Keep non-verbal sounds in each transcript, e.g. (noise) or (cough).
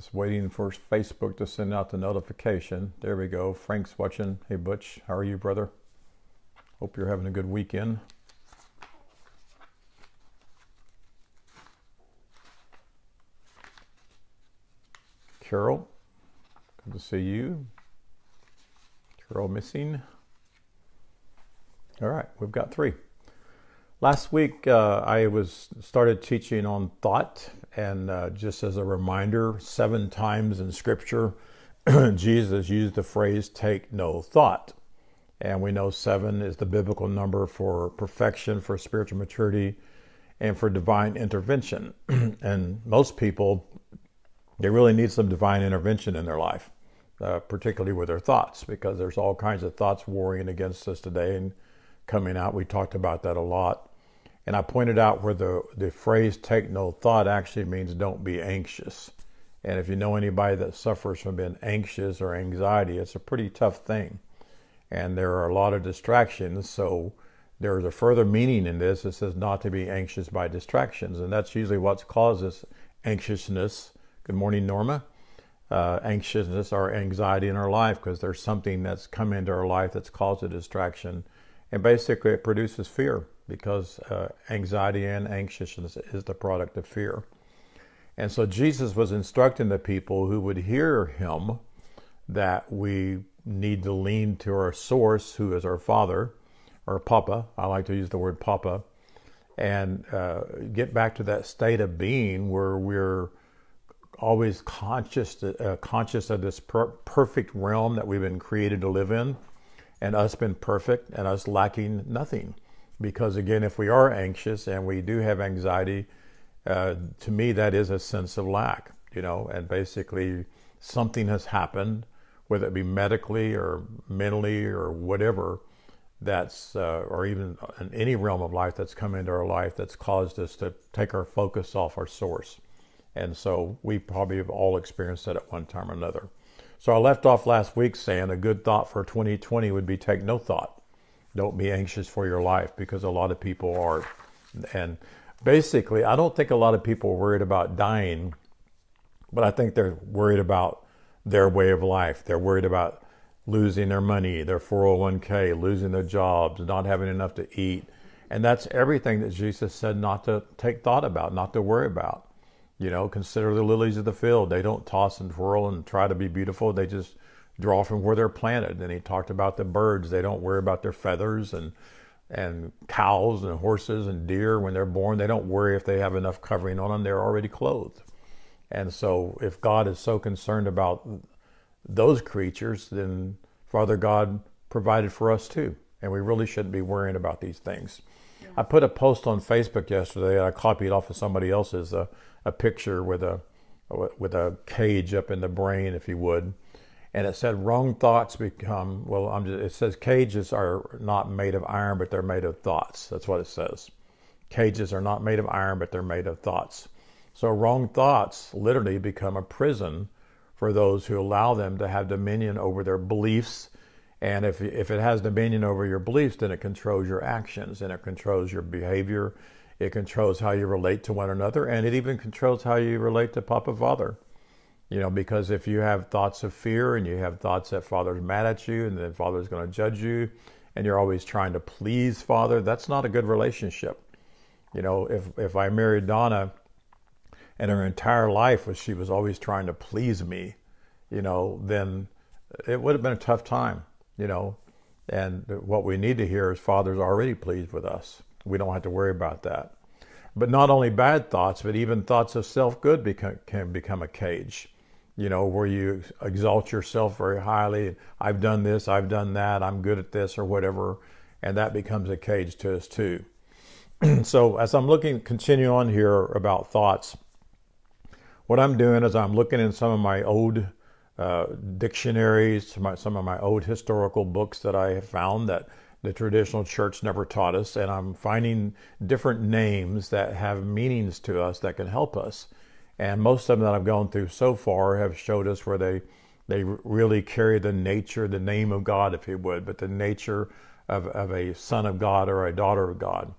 Just waiting for Facebook to send out the notification. There we go. Frank's watching. Hey, Butch. How are you, brother? Hope you're having a good weekend. Carol, good to see you. Carol missing. All right, we've got three. Last week, uh, I was started teaching on thought, and uh, just as a reminder, seven times in Scripture, (clears throat) Jesus used the phrase "take no thought," and we know seven is the biblical number for perfection, for spiritual maturity, and for divine intervention. (clears throat) and most people, they really need some divine intervention in their life, uh, particularly with their thoughts, because there's all kinds of thoughts warring against us today and coming out. We talked about that a lot and I pointed out where the, the phrase take no thought actually means don't be anxious. And if you know anybody that suffers from being anxious or anxiety, it's a pretty tough thing. And there are a lot of distractions. So there's a further meaning in this. It says not to be anxious by distractions. And that's usually what causes anxiousness. Good morning, Norma. Uh, anxiousness or anxiety in our life because there's something that's come into our life that's caused a distraction. And basically, it produces fear because uh, anxiety and anxiousness is the product of fear. And so Jesus was instructing the people who would hear him that we need to lean to our source, who is our Father, or Papa. I like to use the word Papa, and uh, get back to that state of being where we're always conscious uh, conscious of this per- perfect realm that we've been created to live in, and us being perfect and us lacking nothing because again, if we are anxious and we do have anxiety, uh, to me that is a sense of lack, you know, and basically something has happened, whether it be medically or mentally or whatever, that's uh, or even in any realm of life that's come into our life that's caused us to take our focus off our source. And so we probably have all experienced that at one time or another. So I left off last week saying a good thought for 2020 would be take no thought don't be anxious for your life because a lot of people are. And basically, I don't think a lot of people are worried about dying, but I think they're worried about their way of life. They're worried about losing their money, their 401k, losing their jobs, not having enough to eat. And that's everything that Jesus said not to take thought about, not to worry about. You know, consider the lilies of the field. They don't toss and twirl and try to be beautiful. They just draw from where they're planted. And he talked about the birds. They don't worry about their feathers and and cows and horses and deer when they're born. They don't worry if they have enough covering on them. They're already clothed. And so if God is so concerned about those creatures, then Father God provided for us too. And we really shouldn't be worrying about these things. I put a post on Facebook yesterday. I copied off of somebody else's a, a picture with a with a cage up in the brain, if you would, and it said wrong thoughts become well just, it says cages are not made of iron but they're made of thoughts. That's what it says. Cages are not made of iron but they're made of thoughts. So wrong thoughts literally become a prison for those who allow them to have dominion over their beliefs. And if, if it has dominion over your beliefs then it controls your actions and it controls your behavior. It controls how you relate to one another and it even controls how you relate to papa father you know, because if you have thoughts of fear and you have thoughts that Father's mad at you and that Father's going to judge you and you're always trying to please Father, that's not a good relationship. You know, if, if I married Donna and her entire life was she was always trying to please me, you know, then it would have been a tough time, you know. And what we need to hear is Father's already pleased with us. We don't have to worry about that. But not only bad thoughts, but even thoughts of self good can become a cage you know, where you exalt yourself very highly. I've done this, I've done that, I'm good at this, or whatever, and that becomes a cage to us too. (clears throat) so, as I'm looking, continue on here about thoughts, what I'm doing is I'm looking in some of my old uh, dictionaries, my, some of my old historical books that I have found that the traditional church never taught us, and I'm finding different names that have meanings to us that can help us and most of them that I've gone through so far have showed us where they they really carry the nature, the name of God, if you would, but the nature of, of a son of God or a daughter of God.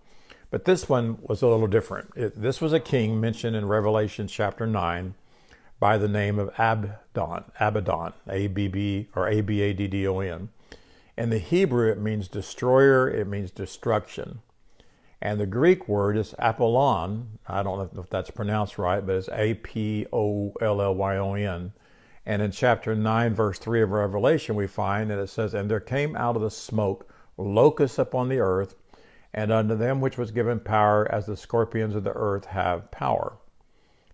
But this one was a little different. It, this was a king mentioned in Revelation chapter 9 by the name of Abaddon, Abaddon, A B B or A B A D D O N. In the Hebrew, it means destroyer, it means destruction. And the Greek word is Apollon. I don't know if that's pronounced right, but it's A P O L L Y O N. And in chapter 9, verse 3 of Revelation, we find that it says, And there came out of the smoke locusts upon the earth, and unto them which was given power as the scorpions of the earth have power.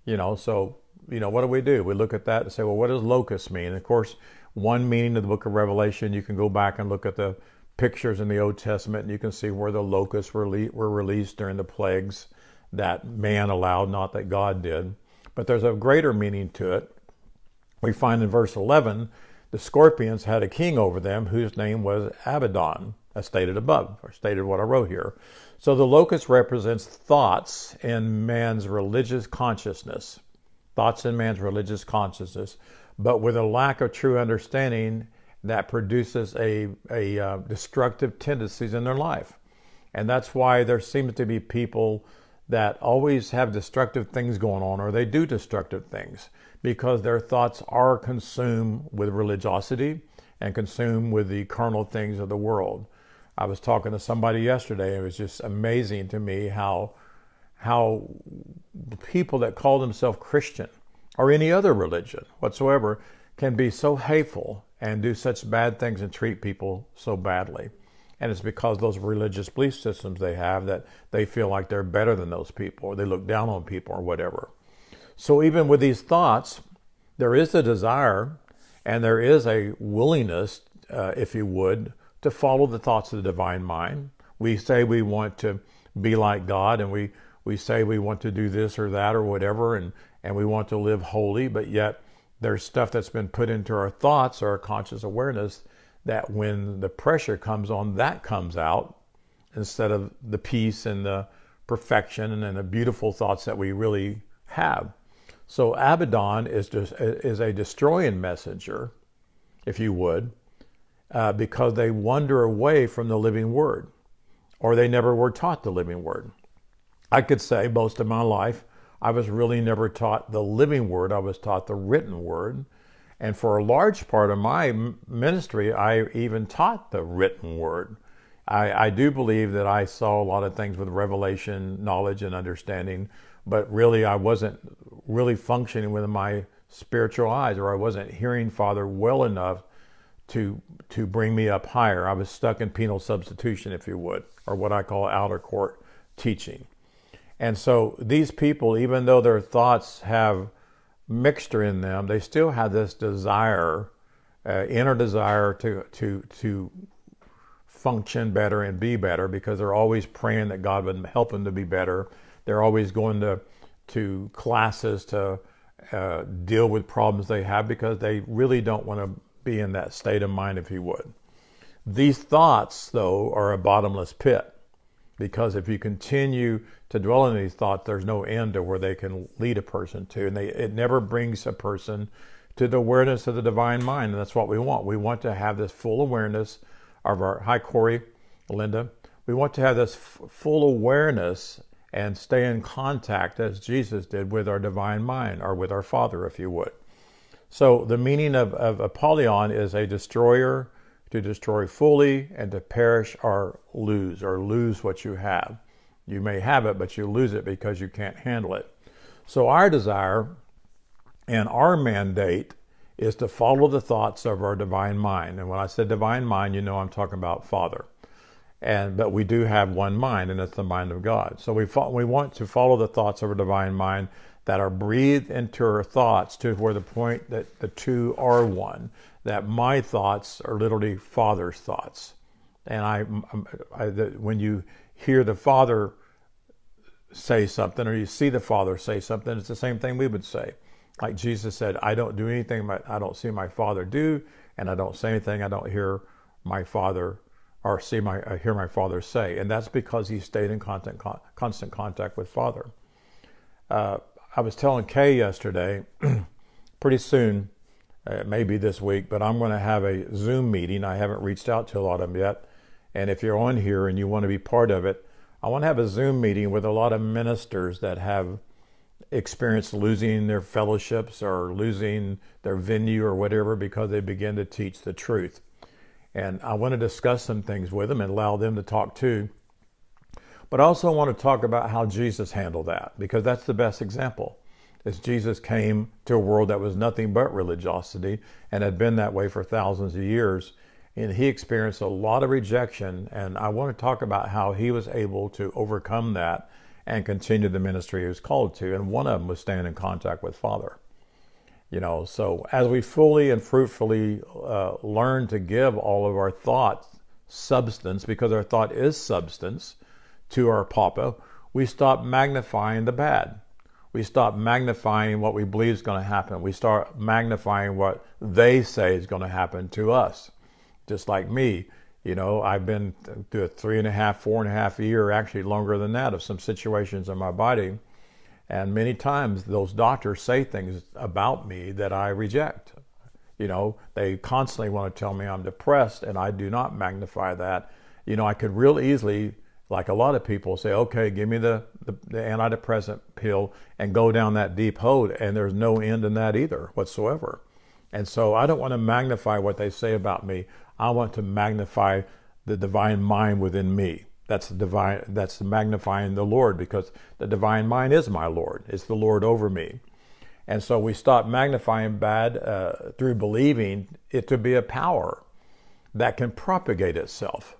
You know, so, you know, what do we do? We look at that and say, well, what does locust mean? And of course, one meaning of the book of Revelation, you can go back and look at the pictures in the Old Testament and you can see where the locusts were, le- were released during the plagues that man allowed, not that God did. But there's a greater meaning to it. We find in verse 11, the scorpions had a king over them whose name was Abaddon, as stated above, or stated what I wrote here. So the locust represents thoughts in man's religious consciousness, thoughts in man's religious consciousness but with a lack of true understanding that produces a, a uh, destructive tendencies in their life. And that's why there seems to be people that always have destructive things going on or they do destructive things because their thoughts are consumed with religiosity and consumed with the carnal things of the world. I was talking to somebody yesterday. And it was just amazing to me how how people that call themselves Christian or any other religion whatsoever can be so hateful and do such bad things and treat people so badly. And it's because those religious belief systems they have that they feel like they're better than those people or they look down on people or whatever. So even with these thoughts, there is a desire and there is a willingness, uh, if you would, to follow the thoughts of the divine mind. We say we want to be like God and we, we say we want to do this or that or whatever, and and we want to live holy, but yet there's stuff that's been put into our thoughts or our conscious awareness that when the pressure comes on, that comes out instead of the peace and the perfection and the beautiful thoughts that we really have. So Abaddon is just, is a destroying messenger, if you would, uh, because they wander away from the living word, or they never were taught the living word. I could say most of my life I was really never taught the living word, I was taught the written word. And for a large part of my ministry, I even taught the written word. I, I, do believe that I saw a lot of things with revelation, knowledge, and understanding, but really I wasn't really functioning with my spiritual eyes, or I wasn't hearing Father well enough to to bring me up higher. I was stuck in penal substitution, if you would, or what I call outer court teaching. And so these people, even though their thoughts have mixture in them, they still have this desire, uh, inner desire to to to function better and be better because they're always praying that God would help them to be better. They're always going to to classes to uh, deal with problems they have because they really don't want to be in that state of mind, if you would. These thoughts, though, are a bottomless pit because if you continue to dwell in these thoughts, there's no end to where they can lead a person to, and they, it never brings a person to the awareness of the divine mind, and that's what we want. We want to have this full awareness of our. Hi, Corey, Linda. We want to have this f- full awareness and stay in contact as Jesus did with our divine mind, or with our Father, if you would. So the meaning of, of Apollyon is a destroyer to destroy fully and to perish or lose, or lose what you have. You may have it, but you lose it because you can't handle it. So, our desire and our mandate is to follow the thoughts of our divine mind. And when I said divine mind, you know I'm talking about Father. And but we do have one mind, and it's the mind of God. So we fo- we want to follow the thoughts of our divine mind that are breathed into our thoughts to where the point that the two are one that my thoughts are literally Father's thoughts. And I, I the, when you hear the Father say something or you see the Father say something, it's the same thing we would say. Like Jesus said, I don't do anything but I don't see my Father do, and I don't say anything I don't hear my Father or see my I hear my Father say. And that's because he stayed in constant, constant contact with Father. Uh, I was telling Kay yesterday, (clears throat) pretty soon uh, maybe this week, but I'm going to have a Zoom meeting. I haven't reached out to a lot of them yet. And if you're on here and you want to be part of it, I want to have a Zoom meeting with a lot of ministers that have experience losing their fellowships or losing their venue or whatever because they begin to teach the truth. And I want to discuss some things with them and allow them to talk too. But I also want to talk about how Jesus handled that because that's the best example. As Jesus came to a world that was nothing but religiosity and had been that way for thousands of years, and he experienced a lot of rejection. And I want to talk about how he was able to overcome that and continue the ministry he was called to. And one of them was staying in contact with Father. You know, so as we fully and fruitfully uh, learn to give all of our thoughts substance, because our thought is substance to our Papa, we stop magnifying the bad. We stop magnifying what we believe is going to happen. We start magnifying what they say is going to happen to us. Just like me, you know, I've been through a three and a half, four and a half year, actually longer than that, of some situations in my body. And many times those doctors say things about me that I reject. You know, they constantly want to tell me I'm depressed, and I do not magnify that. You know, I could real easily, like a lot of people, say, okay, give me the, the, the antidepressant pill and go down that deep hole, and there's no end in that either whatsoever. And so I don't want to magnify what they say about me. I want to magnify the divine mind within me. That's the divine. That's magnifying the Lord because the divine mind is my Lord. It's the Lord over me, and so we stop magnifying bad uh, through believing it to be a power that can propagate itself,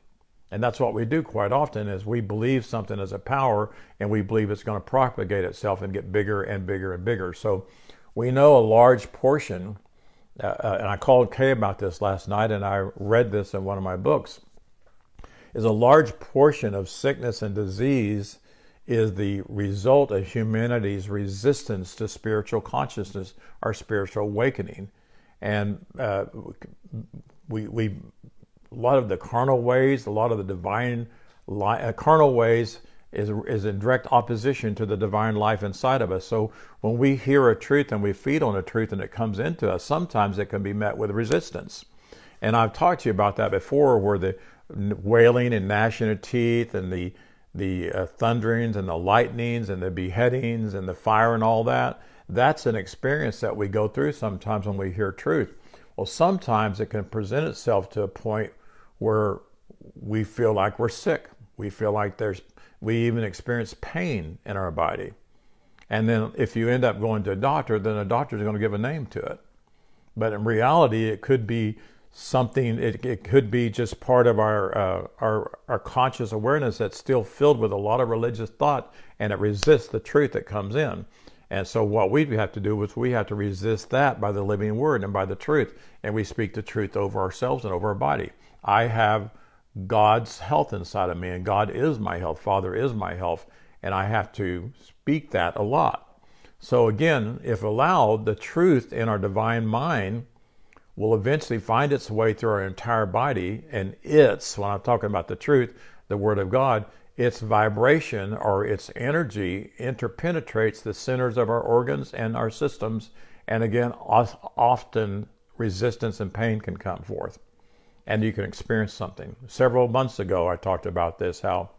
and that's what we do quite often. Is we believe something as a power, and we believe it's going to propagate itself and get bigger and bigger and bigger. So we know a large portion uh, uh, and I called Kay about this last night, and I read this in one of my books, is a large portion of sickness and disease is the result of humanity's resistance to spiritual consciousness, our spiritual awakening. And uh, we, we, a lot of the carnal ways, a lot of the divine, uh, carnal ways is, is in direct opposition to the divine life inside of us. So when we hear a truth and we feed on a truth and it comes into us, sometimes it can be met with resistance. And I've talked to you about that before, where the wailing and gnashing of teeth and the the uh, thunderings and the lightnings and the beheadings and the fire and all that. That's an experience that we go through sometimes when we hear truth. Well, sometimes it can present itself to a point where we feel like we're sick. We feel like there's we even experience pain in our body. And then if you end up going to a doctor, then a is going to give a name to it. But in reality, it could be something, it, it could be just part of our, uh, our, our conscious awareness that's still filled with a lot of religious thought and it resists the truth that comes in. And so what we have to do is we have to resist that by the living word and by the truth. And we speak the truth over ourselves and over our body. I have God's health inside of me, and God is my health. Father is my health, and I have to speak that a lot. So, again, if allowed, the truth in our divine mind will eventually find its way through our entire body, and it's, when I'm talking about the truth, the Word of God, its vibration or its energy interpenetrates the centers of our organs and our systems, and again, often resistance and pain can come forth and you can experience something. Several months ago, I talked about this how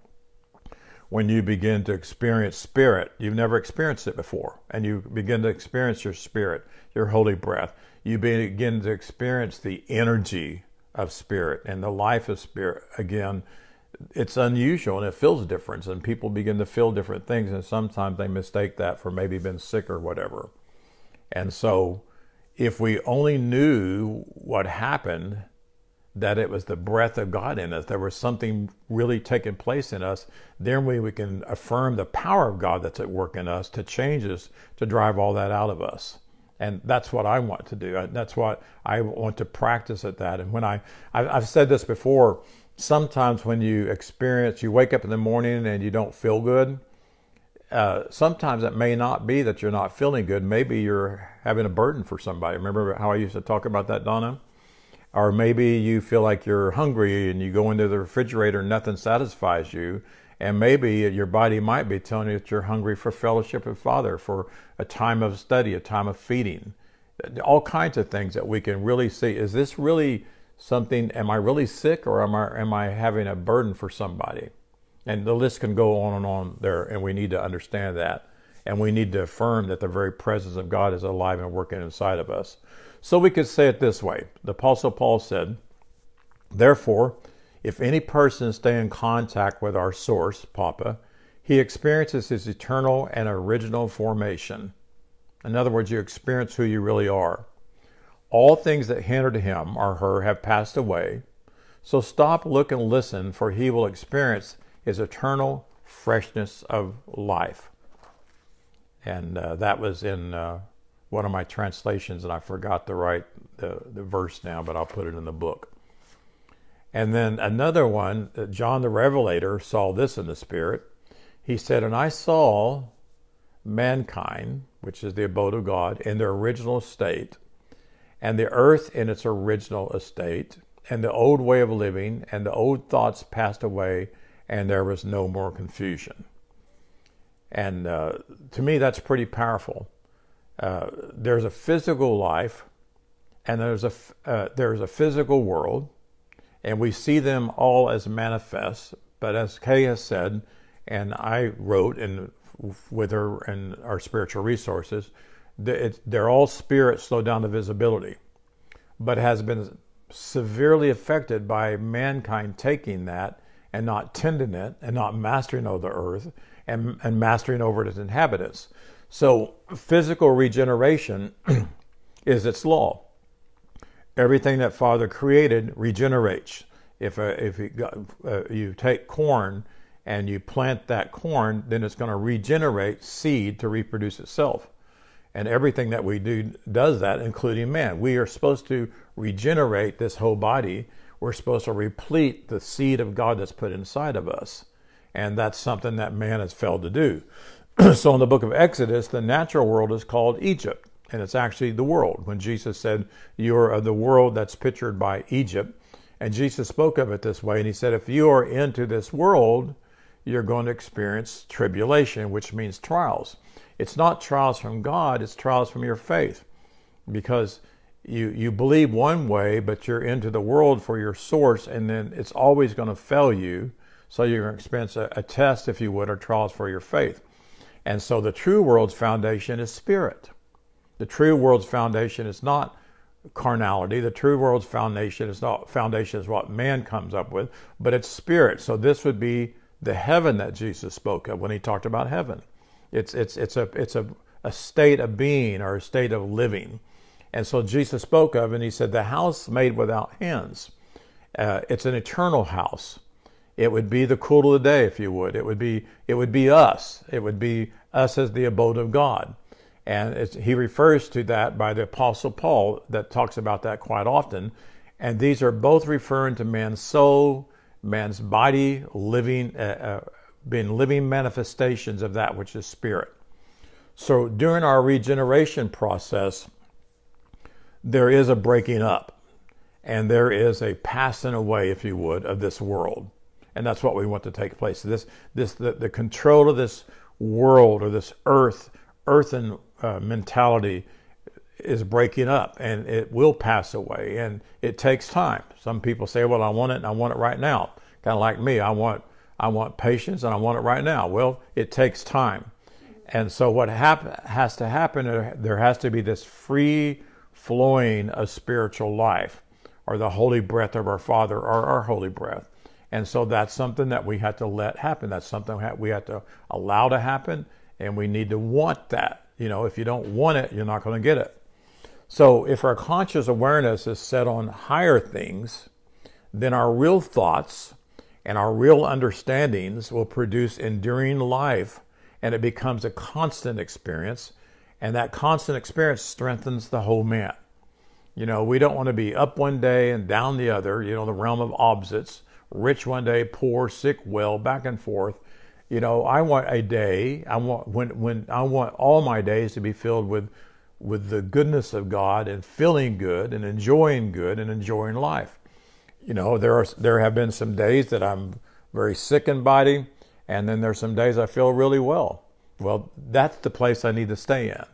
when you begin to experience spirit, you've never experienced it before, and you begin to experience your spirit, your holy breath, you begin to experience the energy of spirit and the life of spirit again. It's unusual and it feels different, and people begin to feel different things, and sometimes they mistake that for maybe being sick or whatever. And so, if we only knew what happened that it was the breath of God in us. There was something really taking place in us. Then we, we can affirm the power of God that's at work in us to change us, to drive all that out of us. And that's what I want to do. That's what I want to practice at that. And when I, I've said this before, sometimes when you experience, you wake up in the morning and you don't feel good, uh, sometimes it may not be that you're not feeling good. Maybe you're having a burden for somebody. Remember how I used to talk about that, Donna? Or maybe you feel like you're hungry and you go into the refrigerator and nothing satisfies you. And maybe your body might be telling you that you're hungry for fellowship with Father, for a time of study, a time of feeding. All kinds of things that we can really see. Is this really something? Am I really sick or am I, am I having a burden for somebody? And the list can go on and on there, and we need to understand that. and we need to affirm that the very presence of God is alive and working inside of us. So we could say it this way The Apostle Paul said, Therefore, if any person stay in contact with our source, Papa, he experiences his eternal and original formation. In other words, you experience who you really are. All things that hindered him or her have passed away. So stop, look, and listen, for he will experience his eternal freshness of life. And uh, that was in uh, one of my translations, and I forgot to write the, the verse now, but I'll put it in the book. And then another one, uh, John the Revelator saw this in the Spirit. He said, And I saw mankind, which is the abode of God, in their original state, and the earth in its original estate, and the old way of living, and the old thoughts passed away, and there was no more confusion. And uh, to me, that's pretty powerful. Uh, there's a physical life, and there's a uh, there's a physical world, and we see them all as manifest. But as Kay has said, and I wrote in with her and our spiritual resources, they're all spirit slow down the visibility, but has been severely affected by mankind taking that and not tending it and not mastering over the earth and, and mastering over its inhabitants. So, physical regeneration (clears throat) is its law. Everything that Father created regenerates. If, uh, if you, uh, you take corn and you plant that corn, then it's going to regenerate seed to reproduce itself. And everything that we do does that, including man. We are supposed to regenerate this whole body we're supposed to replete the seed of God that's put inside of us. And that's something that man has failed to do. (clears throat) so in the book of Exodus, the natural world is called Egypt, and it's actually the world. When Jesus said, You're of the world that's pictured by Egypt, and Jesus spoke of it this way, and he said, If you are into this world, you're going to experience tribulation, which means trials. It's not trials from God, it's trials from your faith. Because you you believe one way, but you're into the world for your source, and then it's always going to fail you. So you're going to experience a, a test, if you would, or trials for your faith. And so the true world's foundation is spirit. The true world's foundation is not carnality. The true world's foundation is not foundation is what man comes up with, but it's spirit. So this would be the heaven that Jesus spoke of when he talked about heaven. It's it's it's a it's a, a state of being or a state of living. And so Jesus spoke of, and he said, the house made without hands. Uh, it's an eternal house. It would be the cool of the day, if you would. It would be it would be us. It would be us as the abode of God. And he refers to that by the Apostle Paul that talks about that quite often. And these are both referring to man's soul, man's body, living, uh, uh, being living manifestations of that which is spirit. So during our regeneration process, there is a breaking up and there is a passing away, if you would, of this world. And that's what we want to take place. This, this, the, the control of this world or this earth, earthen uh, mentality is breaking up and it will pass away and it takes time. Some people say, well, I want it and I want it right now. Kind of like me. I want, I want patience and I want it right now. Well, it takes time. And so what hap- has to happen, there has to be this free flowing of spiritual life or the holy breath of our Father or our holy breath. And so that's something that we have to let happen. That's something we have to allow to happen, and we need to want that. You know, if you don't want it, you're not going to get it. So if our conscious awareness is set on higher things, then our real thoughts and our real understandings will produce enduring life, and it becomes a constant experience and that constant experience strengthens the whole man. You know, we don't want to be up one day and down the other, you know, the realm of opposites, rich one day, poor, sick, well, back and forth. You know, I want a day, I want when when I want all my days to be filled with with the goodness of God and feeling good and enjoying good and enjoying life. You know, there are there have been some days that I'm very sick in body, and then there's some days I feel really well. Well, that's the place I need to stay in.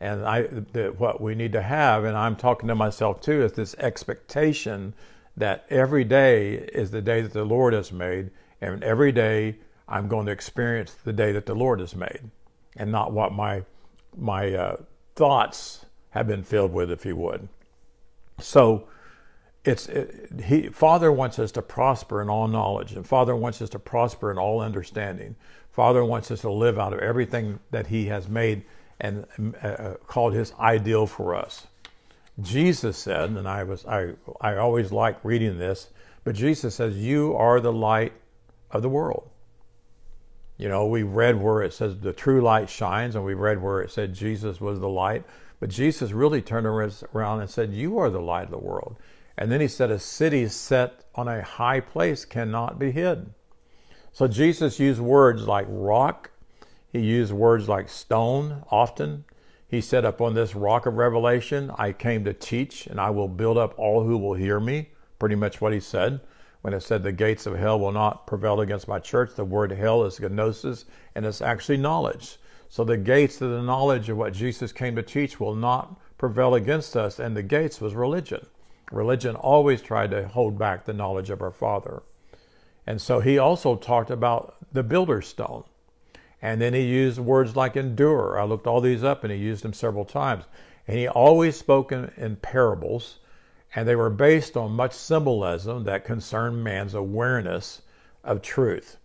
And I, the, what we need to have, and I'm talking to myself too, is this expectation that every day is the day that the Lord has made, and every day I'm going to experience the day that the Lord has made. and not what my my uh, thoughts have been filled with, if you would. So it's it, he Father wants us to prosper in all knowledge, and Father wants us to prosper in all understanding. Father wants us to live out of everything that He has made and uh, uh called His ideal for us. Jesus said, and I was I I always like reading this, but Jesus says, "You are the light of the world." You know, we read where it says the true light shines, and we read where it said Jesus was the light. But Jesus really turned around and said, You are the light of the world. And then he said, A city set on a high place cannot be hid. So Jesus used words like rock, he used words like stone often. He said, Upon this rock of revelation, I came to teach, and I will build up all who will hear me. Pretty much what he said when it said the gates of hell will not prevail against my church. The word hell is gnosis, and it's actually knowledge. So the gates of the knowledge of what Jesus came to teach will not prevail against us, and the gates was religion. Religion always tried to hold back the knowledge of our Father. And so he also talked about the builder's stone. And then he used words like endure. I looked all these up and he used them several times. And he always spoke in, in parables and they were based on much symbolism that concerned man's awareness of truth.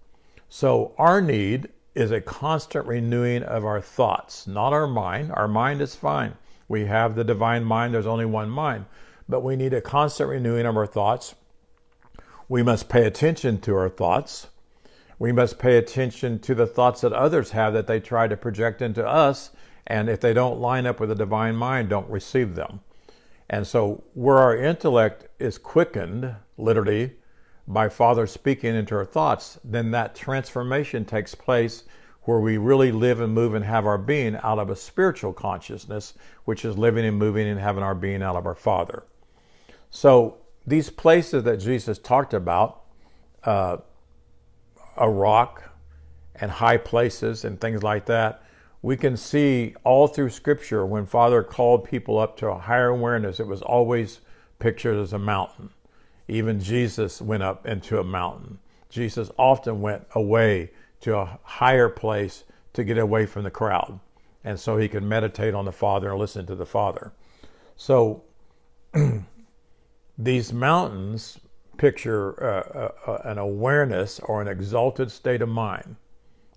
So, our need is a constant renewing of our thoughts, not our mind. Our mind is fine. We have the divine mind, there's only one mind. But we need a constant renewing of our thoughts. We must pay attention to our thoughts. We must pay attention to the thoughts that others have that they try to project into us. And if they don't line up with the divine mind, don't receive them. And so, where our intellect is quickened, literally, by Father speaking into our thoughts, then that transformation takes place where we really live and move and have our being out of a spiritual consciousness, which is living and moving and having our being out of our Father. So, these places that Jesus talked about, uh, a rock and high places and things like that, we can see all through Scripture when Father called people up to a higher awareness, it was always pictured as a mountain. Even Jesus went up into a mountain. Jesus often went away to a higher place to get away from the crowd. And so he could meditate on the Father and listen to the Father. So (clears throat) these mountains picture uh, uh, uh, an awareness or an exalted state of mind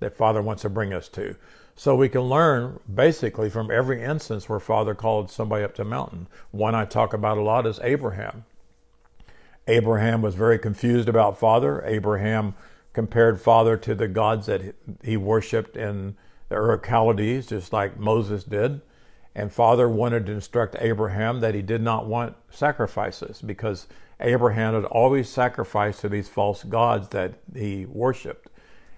that Father wants to bring us to. So we can learn basically from every instance where Father called somebody up to a mountain. One I talk about a lot is Abraham. Abraham was very confused about Father. Abraham compared Father to the gods that he worshipped in the Ur Chaldees, just like Moses did. And Father wanted to instruct Abraham that he did not want sacrifices because Abraham had always sacrificed to these false gods that he worshiped.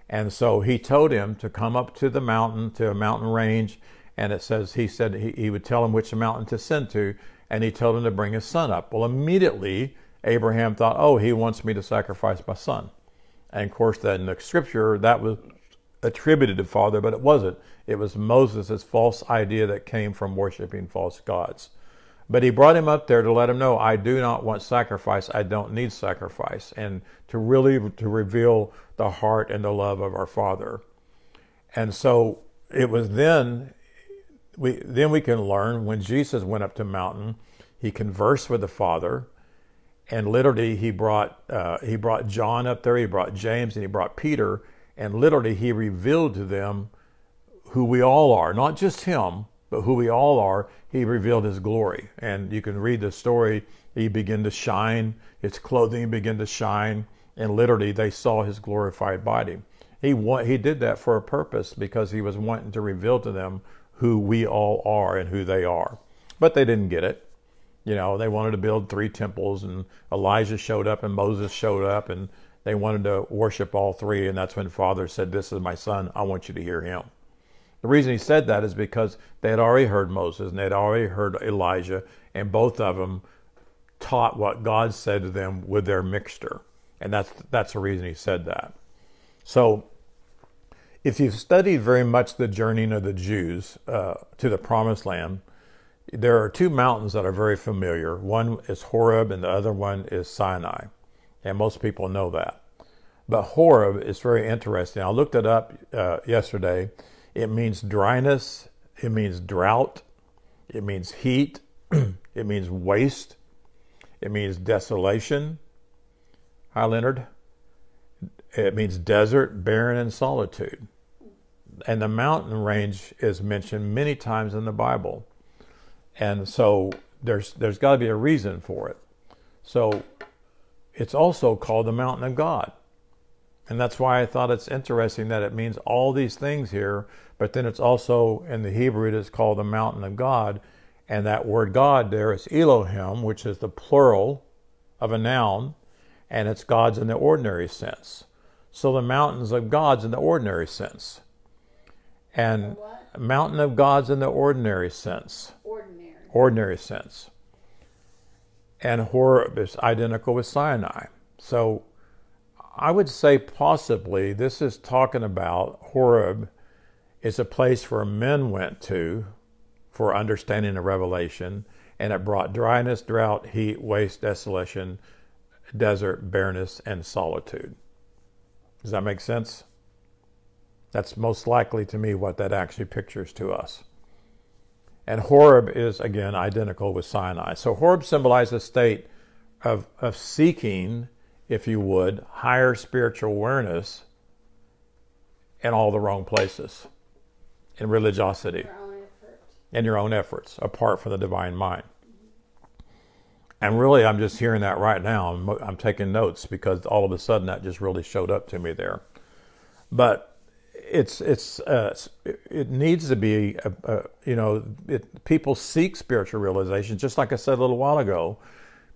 And so he told him to come up to the mountain, to a mountain range. And it says, he said he, he would tell him which mountain to send to. And he told him to bring his son up. Well, immediately, Abraham thought, oh, he wants me to sacrifice my son. And of course, then in the scripture, that was attributed to Father, but it wasn't. It was Moses' false idea that came from worshiping false gods. But he brought him up there to let him know, I do not want sacrifice. I don't need sacrifice. And to really to reveal the heart and the love of our Father. And so it was then we then we can learn when Jesus went up to mountain, he conversed with the Father, and literally he brought uh, he brought John up there, he brought James, and he brought Peter, and literally he revealed to them who we all are, not just him, but who we all are. He revealed his glory, and you can read the story. He began to shine, his clothing began to shine, and literally they saw his glorified body. He he did that for a purpose because he was wanting to reveal to them who we all are and who they are. But they didn't get it. You know, they wanted to build three temples, and Elijah showed up, and Moses showed up, and they wanted to worship all three. And that's when Father said, This is my son. I want you to hear him. The reason he said that is because they had already heard Moses and they had already heard Elijah, and both of them taught what God said to them with their mixture. And that's, that's the reason he said that. So, if you've studied very much the journeying of the Jews uh, to the promised land, there are two mountains that are very familiar. One is Horeb, and the other one is Sinai. And most people know that. But Horeb is very interesting. I looked it up uh, yesterday. It means dryness. It means drought. It means heat. (clears throat) it means waste. It means desolation. Hi, Leonard. It means desert, barren, and solitude. And the mountain range is mentioned many times in the Bible. And so there's there's got to be a reason for it. So it's also called the mountain of God. And that's why I thought it's interesting that it means all these things here, but then it's also in the Hebrew it is called the mountain of God. And that word God there is Elohim, which is the plural of a noun, and it's God's in the ordinary sense. So the mountains of God's in the ordinary sense. And mountain of God's in the ordinary sense. Ordinary. Ordinary sense. And Horeb is identical with Sinai. So I would say possibly this is talking about Horeb is a place where men went to for understanding the revelation, and it brought dryness, drought, heat, waste, desolation, desert, barrenness, and solitude. Does that make sense? That's most likely to me what that actually pictures to us. And Horeb is again identical with Sinai. So Horeb symbolizes a state of, of seeking if you would, higher spiritual awareness in all the wrong places, in religiosity, in your own efforts, apart from the divine mind. And really, I'm just hearing that right now. I'm, I'm, taking notes because all of a sudden that just really showed up to me there. But it's it's uh, it needs to be a, a, you know it, people seek spiritual realization just like I said a little while ago.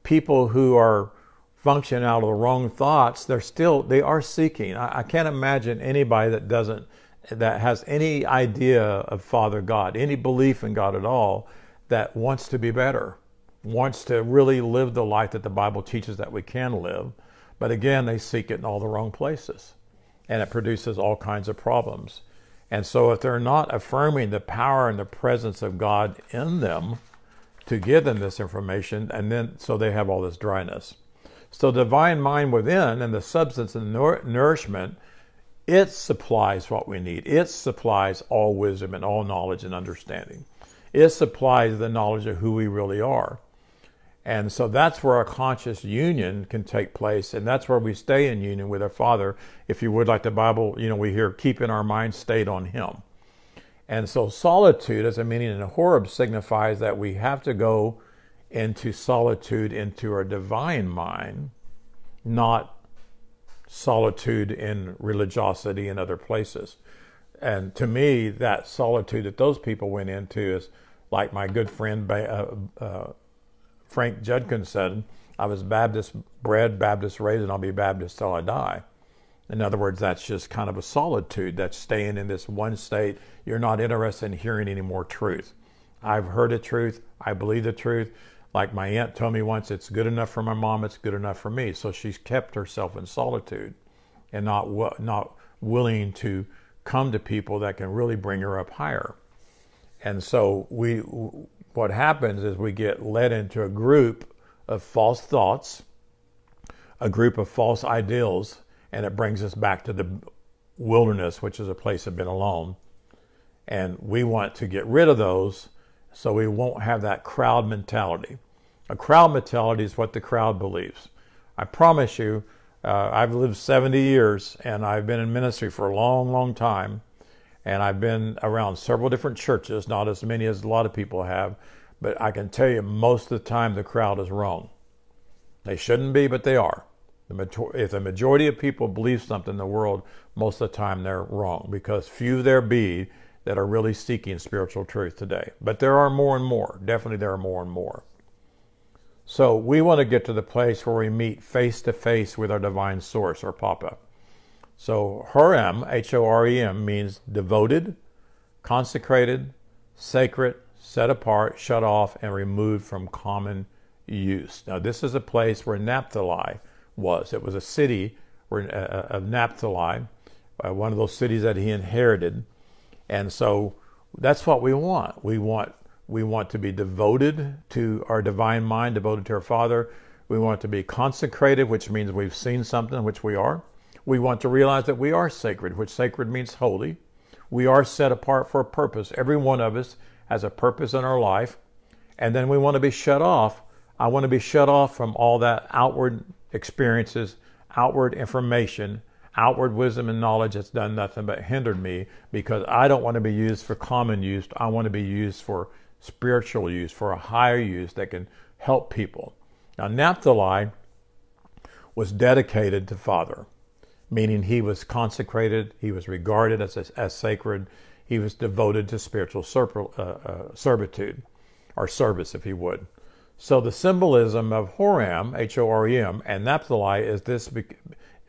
People who are function out of the wrong thoughts, they're still they are seeking. I, I can't imagine anybody that doesn't that has any idea of Father God, any belief in God at all, that wants to be better, wants to really live the life that the Bible teaches that we can live. But again, they seek it in all the wrong places. And it produces all kinds of problems. And so, if they're not affirming the power and the presence of God in them to give them this information, and then so they have all this dryness. So, divine mind within and the substance and nourishment, it supplies what we need. It supplies all wisdom and all knowledge and understanding. It supplies the knowledge of who we really are. And so that's where our conscious union can take place. And that's where we stay in union with our Father. If you would, like the Bible, you know, we hear, keeping our mind stayed on Him. And so solitude, as a meaning in the Horeb, signifies that we have to go into solitude, into our divine mind, not solitude in religiosity and other places. And to me, that solitude that those people went into is like my good friend uh, uh, Frank Judkins said, I was Baptist bred, Baptist raised, and I'll be Baptist till I die. In other words, that's just kind of a solitude. That's staying in this one state. You're not interested in hearing any more truth. I've heard the truth. I believe the truth. Like my aunt told me once, it's good enough for my mom, it's good enough for me. So she's kept herself in solitude and not, not willing to come to people that can really bring her up higher. And so we, what happens is we get led into a group of false thoughts, a group of false ideals, and it brings us back to the wilderness, which is a place of being alone. And we want to get rid of those so we won't have that crowd mentality. A crowd mentality is what the crowd believes. I promise you, uh, I've lived 70 years and I've been in ministry for a long, long time. And I've been around several different churches, not as many as a lot of people have. But I can tell you, most of the time, the crowd is wrong. They shouldn't be, but they are. if the majority of people believe something in the world, most of the time they're wrong because few there be that are really seeking spiritual truth today. But there are more and more. Definitely, there are more and more. So we want to get to the place where we meet face to face with our divine source or Papa. So Horem, H O R E M, means devoted, consecrated, sacred, set apart, shut off, and removed from common use. Now, this is a place where Naphtali was. It was a city uh, uh, of Naphtali, uh, one of those cities that he inherited. And so that's what we want. We want we want to be devoted to our divine mind, devoted to our Father. We want to be consecrated, which means we've seen something, which we are. We want to realize that we are sacred, which sacred means holy. We are set apart for a purpose. Every one of us has a purpose in our life. And then we want to be shut off. I want to be shut off from all that outward experiences, outward information, outward wisdom and knowledge that's done nothing but hindered me because I don't want to be used for common use. I want to be used for spiritual use, for a higher use that can help people. Now, Naphtali was dedicated to Father, meaning he was consecrated, he was regarded as, as sacred, he was devoted to spiritual uh, uh, servitude or service, if you would. So the symbolism of Horem, H O R E M, and Naphtali is this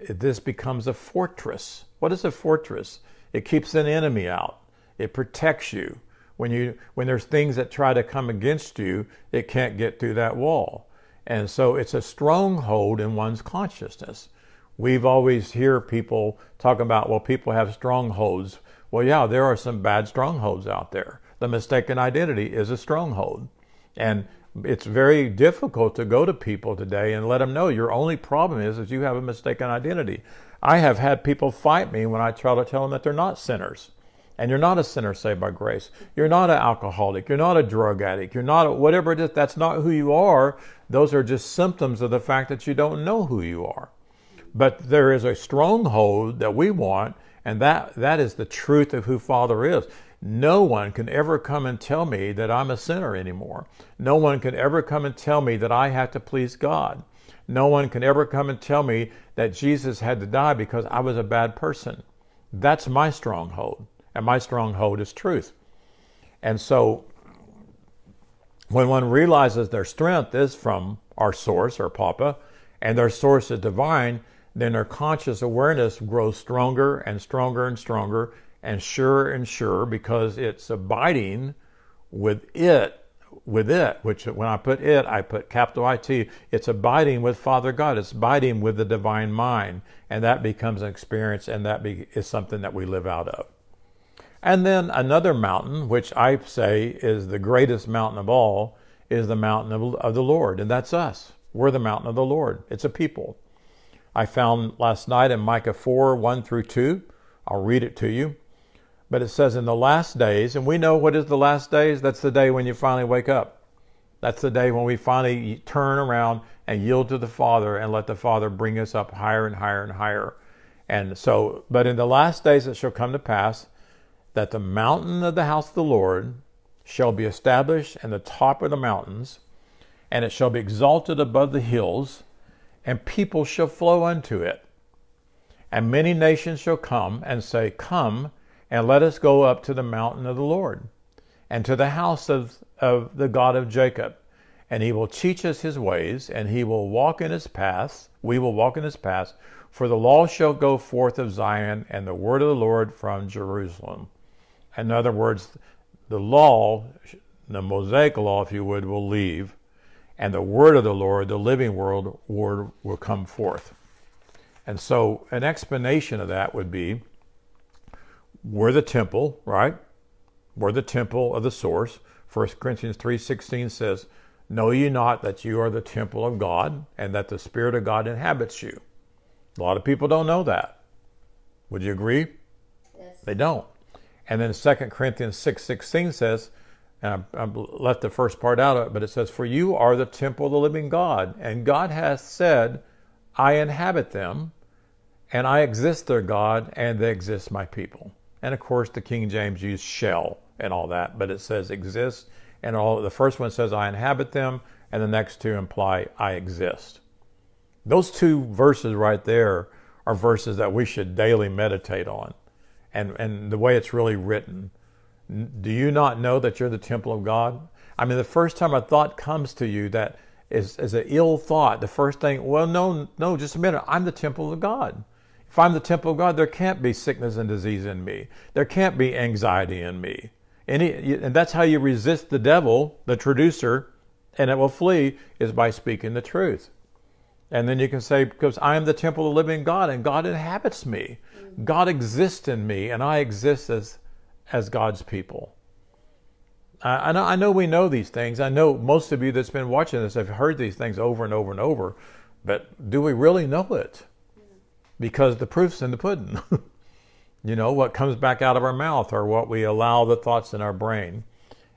this becomes a fortress. What is a fortress? It keeps an enemy out. It protects you. When you when there's things that try to come against you, it can't get through that wall. And so it's a stronghold in one's consciousness. We've always hear people talk about, well, people have strongholds. Well, yeah, there are some bad strongholds out there. The mistaken identity is a stronghold. And it's very difficult to go to people today and let them know your only problem is is you have a mistaken identity. I have had people fight me when I try to tell them that they're not sinners. And you're not a sinner saved by grace. You're not an alcoholic. You're not a drug addict. You're not a, whatever it is. That's not who you are. Those are just symptoms of the fact that you don't know who you are. But there is a stronghold that we want, and that, that is the truth of who Father is. No one can ever come and tell me that I'm a sinner anymore. No one can ever come and tell me that I have to please God. No one can ever come and tell me that Jesus had to die because I was a bad person. That's my stronghold, and my stronghold is truth. And so, when one realizes their strength is from our source, our Papa, and their source is divine, then their conscious awareness grows stronger and stronger and stronger and sure and sure because it's abiding with it with it which when i put it i put capital it it's abiding with father god. It's abiding with the divine mind. And that becomes an experience and that be, is something that we live out of and then another mountain which i say is the greatest mountain of all is the mountain of, of the lord and that's us we're the mountain of the lord it's a people i found last night in micah 4 1 through 2 i'll read it to you but it says in the last days, and we know what is the last days? That's the day when you finally wake up. That's the day when we finally turn around and yield to the Father and let the Father bring us up higher and higher and higher. And so, but in the last days it shall come to pass that the mountain of the house of the Lord shall be established in the top of the mountains, and it shall be exalted above the hills, and people shall flow unto it. And many nations shall come and say, Come and let us go up to the mountain of the Lord and to the house of, of the God of Jacob. And he will teach us his ways, and he will walk in his paths. We will walk in his paths. For the law shall go forth of Zion, and the word of the Lord from Jerusalem. In other words, the law, the Mosaic law, if you would, will leave, and the word of the Lord, the living word, word will come forth. And so, an explanation of that would be we're the temple, right? We're the temple of the source. 1 Corinthians 3:16 says, "Know ye not that you are the temple of God and that the spirit of God inhabits you?" A lot of people don't know that. Would you agree? Yes. They don't. And then 2 Corinthians 6:16 says, and I, I left the first part out of it, but it says, "For you are the temple of the living God, and God hath said, I inhabit them, and I exist their God, and they exist my people." And of course, the King James used shall and all that, but it says exist. And all the first one says I inhabit them, and the next two imply I exist. Those two verses right there are verses that we should daily meditate on, and and the way it's really written. Do you not know that you're the temple of God? I mean, the first time a thought comes to you that is, is an ill thought, the first thing, well, no, no, just a minute, I'm the temple of God. If I'm the temple of God, there can't be sickness and disease in me. There can't be anxiety in me. Any, and that's how you resist the devil, the traducer, and it will flee, is by speaking the truth. And then you can say, because I am the temple of the living God and God inhabits me. God exists in me and I exist as, as God's people. I, know, I know we know these things. I know most of you that's been watching this have heard these things over and over and over, but do we really know it? because the proof's in the pudding. (laughs) You know, what comes back out of our mouth or what we allow the thoughts in our brain.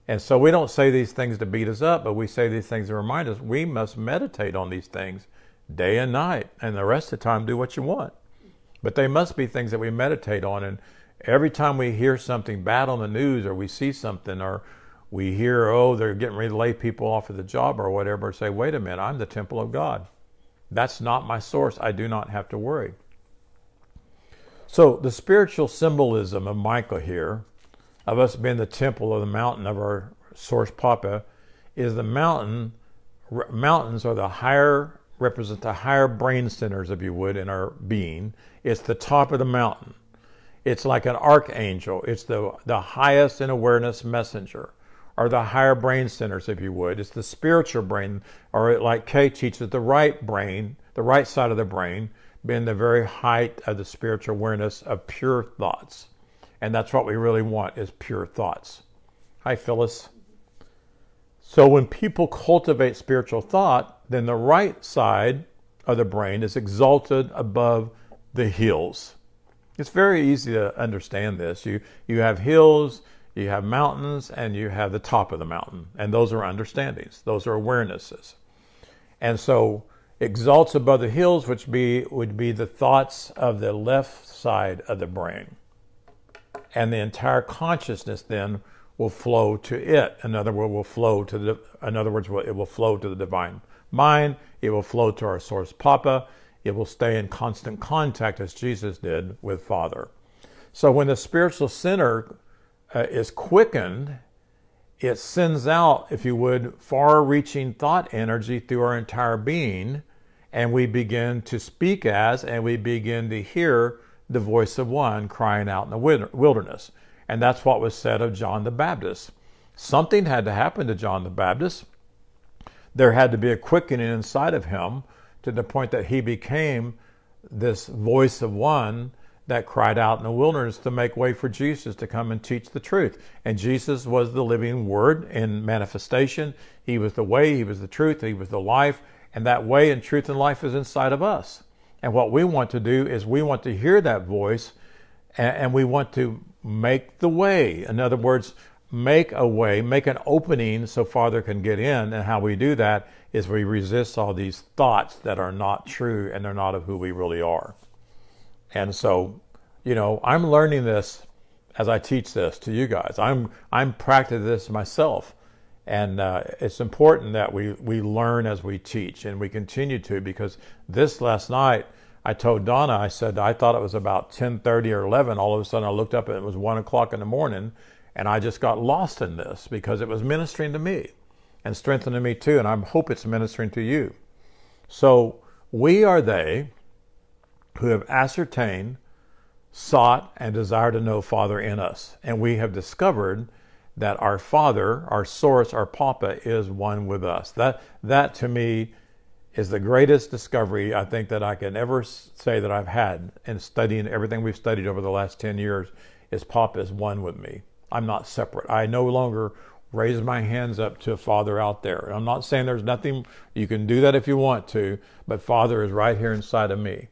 And so we don't say these things to beat us up, but we say these things to remind us we must meditate on these things day and night, and the rest of the time do what you want. But they must be things that we meditate on. And every time we hear something bad on the news or we see something or we hear, oh, they're getting ready to lay people off of the job or whatever, say, wait a minute, I'm the temple of God. That's not my source. I do not have to worry. So the spiritual symbolism of Micah here, of us being the temple of the mountain of our source Papa, is the mountain. Mountains are the higher represent the higher brain centers, if you would, in our being. It's the top of the mountain. It's like an archangel. It's the, the highest in awareness messenger, or the higher brain centers, if you would. It's the spiritual brain, or like Kay teaches, the right brain, the right side of the brain, being the very height of the spiritual awareness of pure thoughts. And that's what we really want is pure thoughts. Hi, Phyllis. So when people cultivate spiritual thought, then the right side of the brain is exalted above the hills. It's very easy to understand this. You, you have hills, you have mountains, and you have the top of the mountain. And those are understandings, those are awarenesses. And so exalts above the hills, which be, would be the thoughts of the left side of the brain. And the entire consciousness then will flow to it. In other words, will flow to the. In other words, it will flow to the divine mind. It will flow to our source, Papa it will stay in constant contact as Jesus did with Father. So when the spiritual center uh, is quickened, it sends out, if you would, far reaching thought energy through our entire being, and we begin to speak as and we begin to hear the voice of one crying out in the wilderness. And that's what was said of John the Baptist. Something had to happen to John the Baptist. There had to be a quickening inside of him to the point that he became this voice of one that cried out in the wilderness to make way for Jesus to come and teach the truth. And Jesus was the living word in manifestation. He was the way, he was the truth, he was the life, and that way and truth and life is inside of us. And what we want to do is we want to hear that voice and, we want to make the way. In other words, make a way, make an opening so Father can get in. And how we do that is we resist all these thoughts that are not true and they're not of who we really are. And so, you know, I'm learning this as I teach this to you guys. I'm I'm practicing this myself, and uh, it's important that we we learn as we teach and we continue to because this last night I told Donna I said I thought it was about 10:30 or 11. All of a sudden I looked up and it was one o'clock in the morning, and I just got lost in this because it was ministering to me and strengthening me too. And I hope it's ministering to you. So we are they who have ascertained, sought, and desire to know Father in us. And we have discovered that our Father, our source, our Papa is one with us. That, that to me is the greatest discovery I think that I can ever say that I've had in studying everything we've studied over the last 10 years is Papa is one with me. I'm not separate. I no longer raise my hands up to a Father out there. I'm not saying there's nothing, you can do that if you want to, but Father is right here inside of me.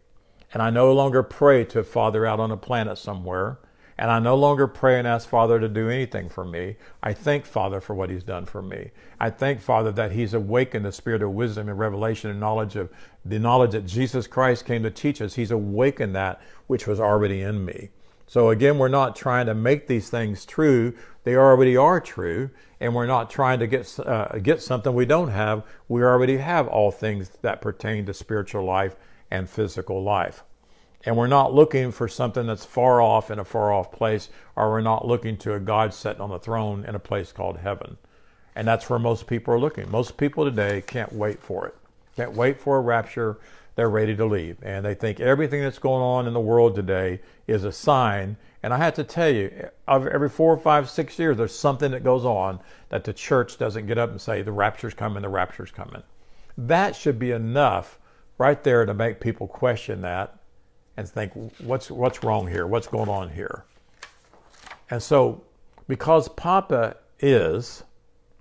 And I no longer pray to Father out on a planet somewhere. And I no longer pray and ask Father to do anything for me. I thank Father for what He's done for me. I thank Father that He's awakened the spirit of wisdom and revelation and knowledge of the knowledge that Jesus Christ came to teach us. He's awakened that which was already in me. So again, we're not trying to make these things true. They already are true. And we're not trying to get, uh, get something we don't have. We already have all things that pertain to spiritual life and physical life. And we're not looking for something that's far off in a far off place, or we're not looking to a God sitting on the throne in a place called heaven. And that's where most people are looking. Most people today can't wait for it. Can't wait for a rapture they're ready to leave. And they think everything that's going on in the world today is a sign. And I have to tell you, every four or five, six years, there's something that goes on that the church doesn't get up and say, the rapture's coming, the rapture's coming. That should be enough right there to make people question that and think, what's, what's wrong here? What's going on here? And so, because Papa is,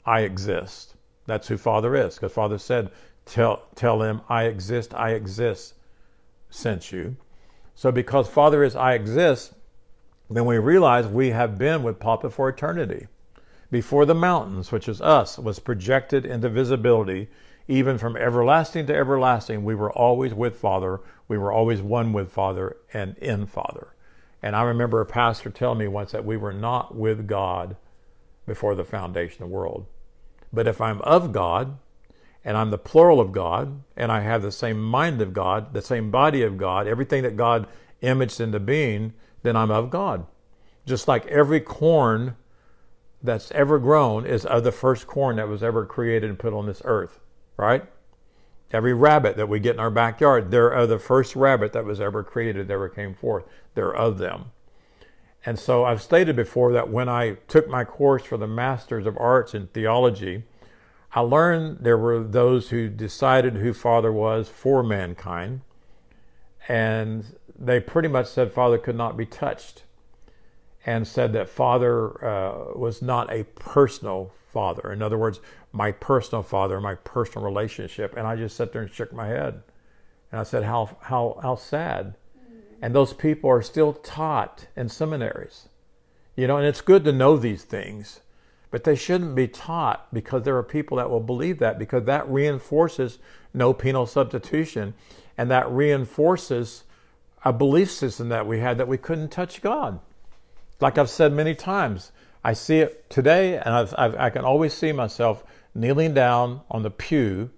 I exist. That's who Father is. Because Father said, Tell, tell them, I exist, I exist, sent you. So because Father is I exist, then we realize we have been with Papa for eternity. Before the mountains, which is us, was projected into visibility, even from everlasting to everlasting, we were always with Father. We were always one with Father and in Father. And I remember a pastor telling me once that we were not with God before the foundation of the world. But if I'm of God, and I'm the plural of God, and I have the same mind of God, the same body of God, everything that God imaged into being, then I'm of God. Just like every corn that's ever grown is of the first corn that was ever created and put on this earth, right? Every rabbit that we get in our backyard, they're of the first rabbit that was ever created, that ever came forth. They're of them. And so I've stated before that when I took my course for the Masters of Arts in Theology, I learned there were those who decided who Father was for mankind, and they pretty much said Father could not be touched, and said that Father uh, was not a personal Father. In other words, my personal Father, my personal relationship. And I just sat there and shook my head, and I said, "How how how sad." And those people are still taught in seminaries, you know. And it's good to know these things but they shouldn't be taught because there are people that will believe that because that reinforces no penal substitution and that reinforces a belief system that we had that we couldn't touch God. Like I've said many times, I see it today and I've, I've, i can always see myself kneeling down on the pew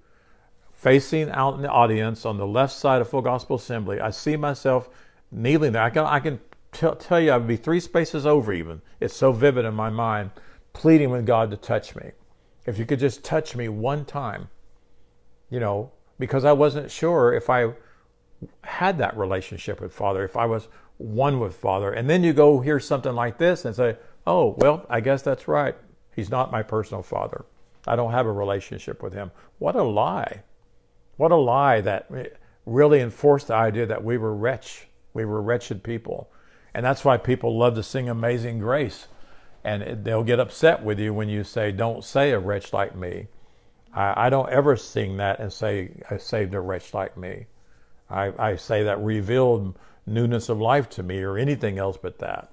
facing out in the audience on the left side of Full Gospel Assembly. I see myself kneeling there. I can, I can t- tell you, I would be three spaces over even. It's so vivid in my mind pleading with God to touch me. If you could just touch me one time, you know, because I wasn't sure if I had that relationship with Father, if I was one with Father. And then you go hear something like this and say, oh, well, I guess that's right. He's not my personal Father. I don't have a relationship with him. What a lie. What a lie that really enforced the idea that we were wretch. We were wretched people. And that's why people love to sing Amazing Grace and they'll get upset with you when you say, "Don't say a wretch like me." I, I don't ever sing that and say, "I saved a wretch like me." I, I say that revealed newness of life to me, or anything else but that.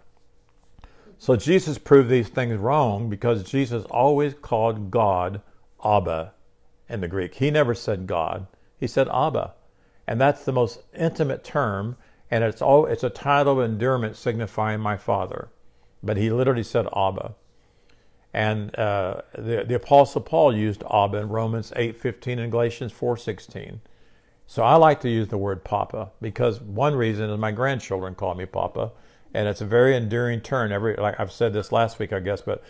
So Jesus proved these things wrong because Jesus always called God Abba in the Greek. He never said God; he said Abba, and that's the most intimate term, and it's all it's a title of endearment signifying my Father but he literally said Abba. And uh, the, the Apostle Paul used Abba in Romans 8.15 and Galatians 4.16. So I like to use the word Papa because one reason is my grandchildren call me Papa, and it's a very endearing term. Every like I've said this last week, I guess, but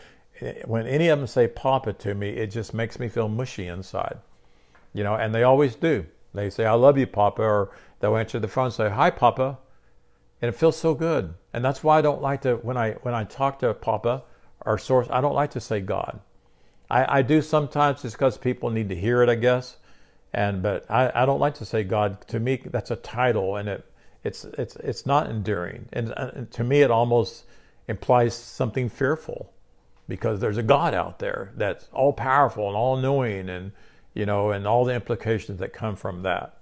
when any of them say Papa to me, it just makes me feel mushy inside, you know. And they always do. They say I love you, Papa, or they'll answer the phone and say Hi, Papa, and it feels so good. And that's why I don't like to when I when I talk to Papa or Source, I don't like to say God. I, I do sometimes just because people need to hear it, I guess. And but I, I don't like to say God. To me, that's a title, and it it's it's it's not enduring. And, and to me, it almost implies something fearful, because there's a God out there that's all powerful and all knowing, and you know, and all the implications that come from that.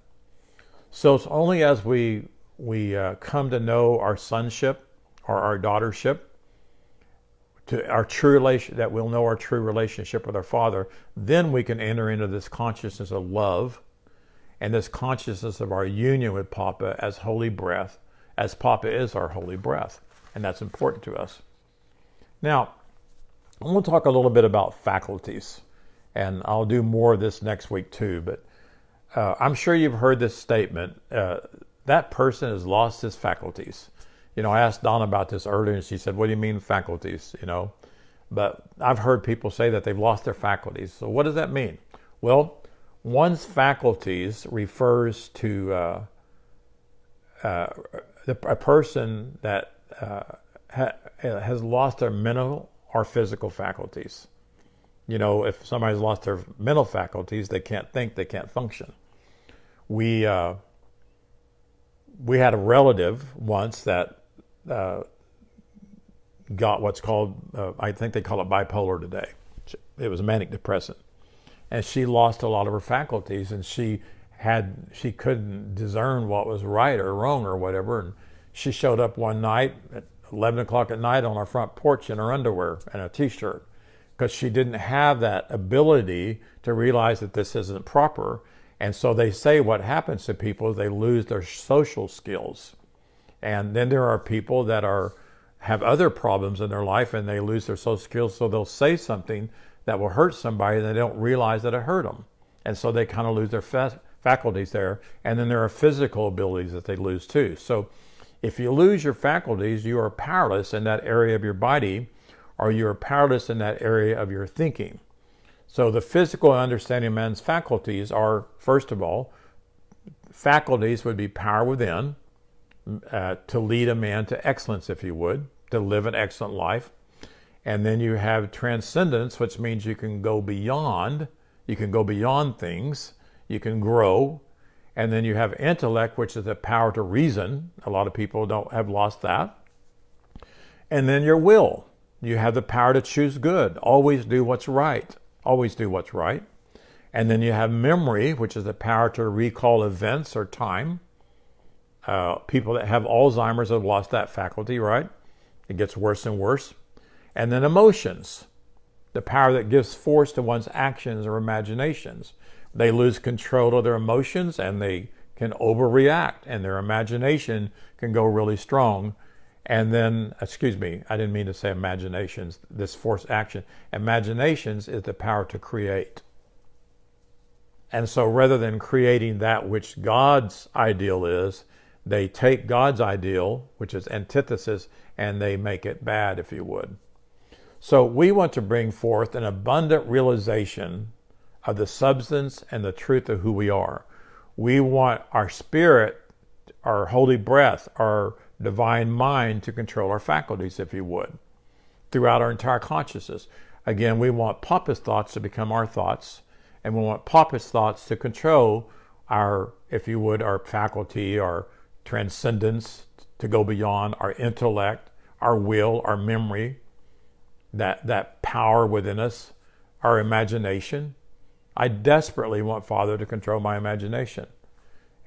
So it's only as we we uh, come to know our sonship or our daughtership, to our true relation, that we'll know our true relationship with our Father, then we can enter into this consciousness of love and this consciousness of our union with Papa as holy breath, as Papa is our holy breath. And that's important to us. Now, I want to talk a little bit about faculties, and I'll do more of this next week too. But uh, I'm sure you've heard this statement uh, that person has lost his faculties. You know, I asked Dawn about this earlier, and she said, "What do you mean faculties?" You know, but I've heard people say that they've lost their faculties. So what does that mean? Well, one's faculties refers to uh, uh, the, a person that uh, ha, has lost their mental or physical faculties. You know, if somebody's lost their mental faculties, they can't think, they can't function. We uh, we had a relative once that uh, got what's called, uh, I think they call it bipolar today. It was a manic depressant. And she lost a lot of her faculties and she had, she couldn't discern what was right or wrong or whatever. And she showed up one night at 11 o'clock at night on our front porch in her underwear and a t shirt because she didn't have that ability to realize that this isn't proper. And so they say what happens to people is they lose their social skills. And then there are people that are have other problems in their life and they lose their social skills, so they'll say something that will hurt somebody and they don't realize that it hurt them. And so they kind of lose their fa- faculties there. And then there are physical abilities that they lose too. So if you lose your faculties, you are powerless in that area of your body or you are powerless in that area of your thinking. So the physical understanding of man's faculties are, first of all, faculties would be power within, uh, to lead a man to excellence, if you would, to live an excellent life. And then you have transcendence, which means you can go beyond, you can go beyond things, you can grow. And then you have intellect, which is the power to reason. A lot of people don't have lost that. And then your will. You have the power to choose good. Always do what's right. Always do what's right. And then you have memory, which is the power to recall events or time. Uh, people that have Alzheimer's have lost that faculty, right? It gets worse and worse. And then emotions, the power that gives force to one's actions or imaginations. They lose control of their emotions and they can overreact, and their imagination can go really strong. And then, excuse me, I didn't mean to say imaginations, this force action. Imaginations is the power to create. And so rather than creating that which God's ideal is, they take God's ideal, which is antithesis, and they make it bad, if you would. So we want to bring forth an abundant realization of the substance and the truth of who we are. We want our spirit, our holy breath, our divine mind to control our faculties, if you would, throughout our entire consciousness. Again, we want Papa's thoughts to become our thoughts, and we want Papa's thoughts to control our, if you would, our faculty, our transcendence, to go beyond our intellect, our will, our memory, that, that power within us, our imagination. I desperately want Father to control my imagination.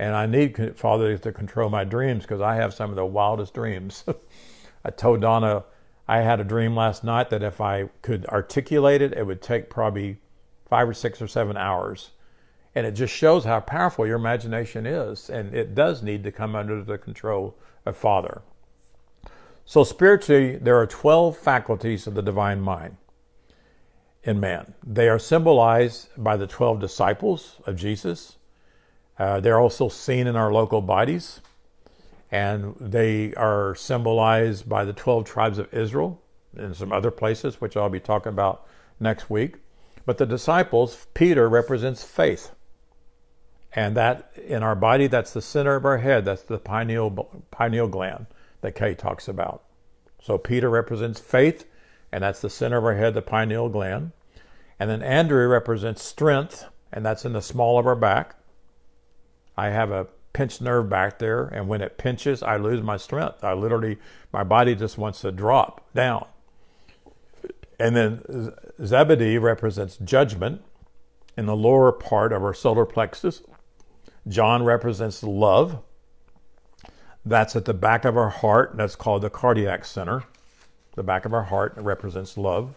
And I need Father to control my dreams because I have some of the wildest dreams. (laughs) I told Donna I had a dream last night that if I could articulate it, it would take probably five or six or seven hours. And it just shows how powerful your imagination is. And it does need to come under the control of Father. So, spiritually, there are 12 faculties of the divine mind in man. They are symbolized by the 12 disciples of Jesus. Uh, they're also seen in our local bodies. And they are symbolized by the 12 tribes of Israel and some other places, which I'll be talking about next week. But the disciples, Peter represents faith. And that in our body, that's the center of our head. That's the pineal, pineal gland that Kay talks about. So Peter represents faith, and that's the center of our head, the pineal gland. And then Andrew represents strength, and that's in the small of our back. I have a pinched nerve back there, and when it pinches, I lose my strength. I literally, my body just wants to drop down. And then Zebedee represents judgment in the lower part of our solar plexus. John represents love. That's at the back of our heart. That's called the cardiac center. The back of our heart represents love.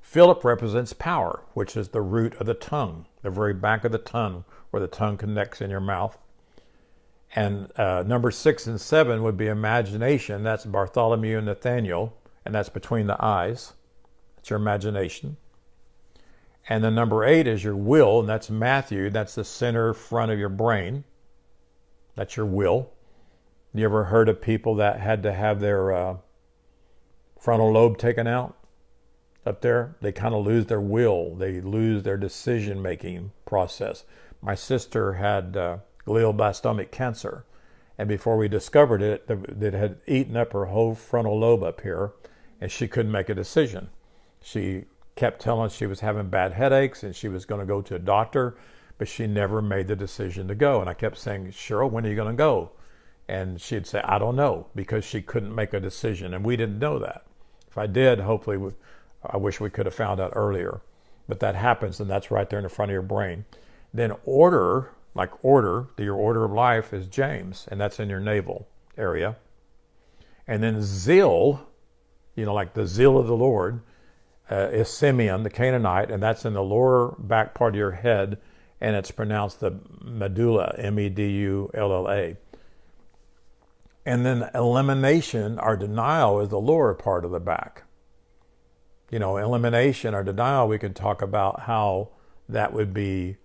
Philip represents power, which is the root of the tongue, the very back of the tongue, where the tongue connects in your mouth. And uh, number six and seven would be imagination. That's Bartholomew and Nathaniel, and that's between the eyes. That's your imagination. And then number eight is your will, and that's Matthew. That's the center front of your brain. That's your will. You ever heard of people that had to have their uh, frontal lobe taken out up there? They kind of lose their will. They lose their decision making process. My sister had uh, glioblastomic cancer, and before we discovered it, it had eaten up her whole frontal lobe up here, and she couldn't make a decision. She kept telling us she was having bad headaches and she was going to go to a doctor, but she never made the decision to go. And I kept saying, Cheryl, when are you going to go? And she'd say, I don't know, because she couldn't make a decision. And we didn't know that. If I did, hopefully, we, I wish we could have found out earlier. But that happens, and that's right there in the front of your brain. Then order, like order, your order of life is James, and that's in your navel area. And then zeal, you know, like the zeal of the Lord, uh, is Simeon, the Canaanite, and that's in the lower back part of your head, and it's pronounced the medulla, M E D U L L A. And then elimination or denial is the lower part of the back. You know, elimination or denial, we could talk about how that would be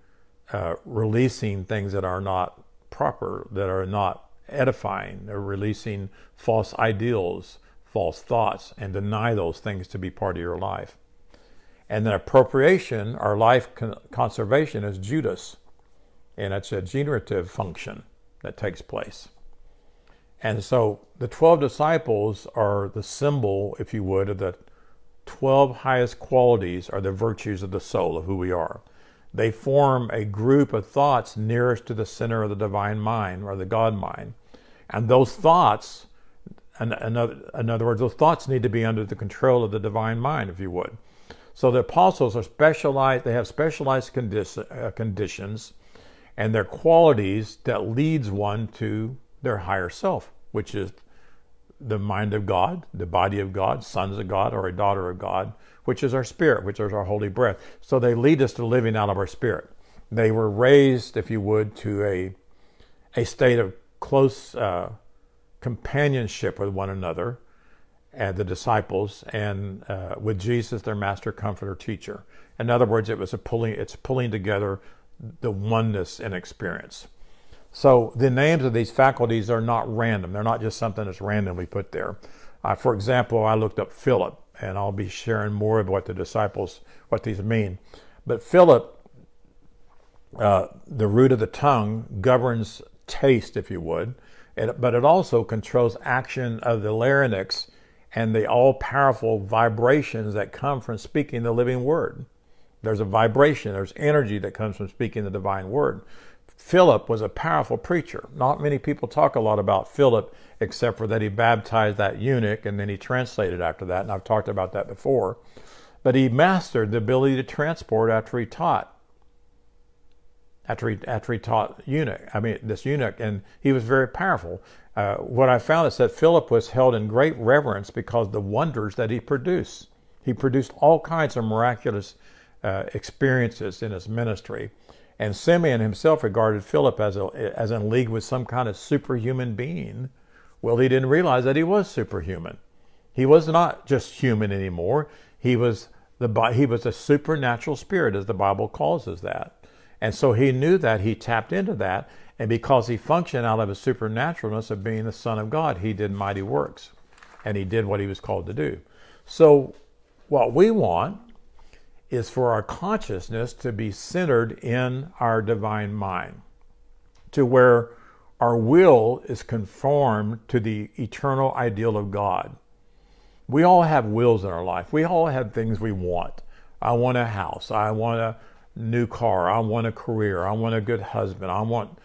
uh, releasing things that are not proper, that are not edifying. They're releasing false ideals, false thoughts, and deny those things to be part of your life. And then appropriation, our life con- conservation, is Judas. And it's a generative function that takes place. And so the 12 disciples are the symbol, if you would, of the 12 highest qualities or the virtues of the soul of who we are. They form a group of thoughts nearest to the center of the divine mind or the God mind. And those thoughts, in, in other words, those thoughts need to be under the control of the divine mind, if you would. So the apostles are specialized, they have specialized condi- uh, conditions and their qualities that leads one to their higher self, which is the mind of God, the body of God, sons of God, or a daughter of God, which is our spirit, which is our holy breath. So they lead us to living out of our spirit. They were raised, if you would, to a, a state of close uh, companionship with one another, and the disciples, and uh, with Jesus, their master, comforter, teacher. In other words, it was a pulling. It's pulling together the oneness in experience. So the names of these faculties are not random. They're not just something that's randomly put there. Uh, for example, I looked up Philip, and I'll be sharing more of what the disciples, what these mean. But Philip, uh, the root of the tongue, governs taste, if you would, but it also controls action of the larynx and the all powerful vibrations that come from speaking the living word. There's a vibration, there's energy that comes from speaking the divine word. Philip was a powerful preacher. Not many people talk a lot about Philip, except for that he baptized that eunuch and then he translated after that, and I've talked about that before. But he mastered the ability to transport after he taught. After he, after he taught eunuch, I mean this eunuch, and he was very powerful. Uh, what I found is that Philip was held in great reverence because the wonders that he produced. He produced all kinds of miraculous uh, experiences in his ministry. And Simeon himself regarded Philip as, a, as in league with some kind of superhuman being. Well, he didn't realize that he was superhuman. He was not just human anymore. He was the he was a supernatural spirit, as the Bible calls us that. And so he knew that he tapped into that, and because he functioned out of a supernaturalness of being the Son of God, he did mighty works, and he did what he was called to do. So, what we want is for our consciousness to be centered in our divine mind, to where our will is conformed to the eternal ideal of God. We all have wills in our life. We all have things we want. I want a house. I want a new car. I want a career. I want a good husband. I want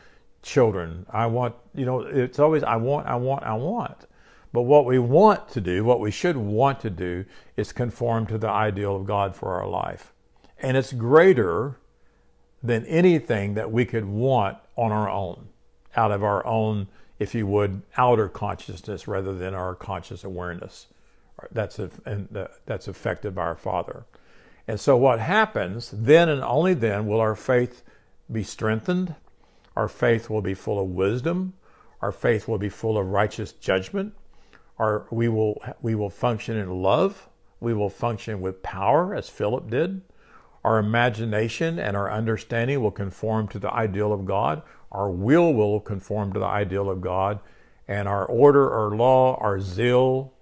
children. I want, you know, it's always I want, I want, I want. But what we want to do, what we should want to do, is conform to the ideal of God for our life. And it's greater than anything that we could want on our own, out of our own, if you would, outer consciousness rather than our conscious awareness. That's, that's affected by our Father. And so, what happens then and only then will our faith be strengthened, our faith will be full of wisdom, our faith will be full of righteous judgment, our, we, will, we will function in love. We will function with power, as Philip did. Our imagination and our understanding will conform to the ideal of God. Our will will conform to the ideal of God. And our order, our law, our zeal,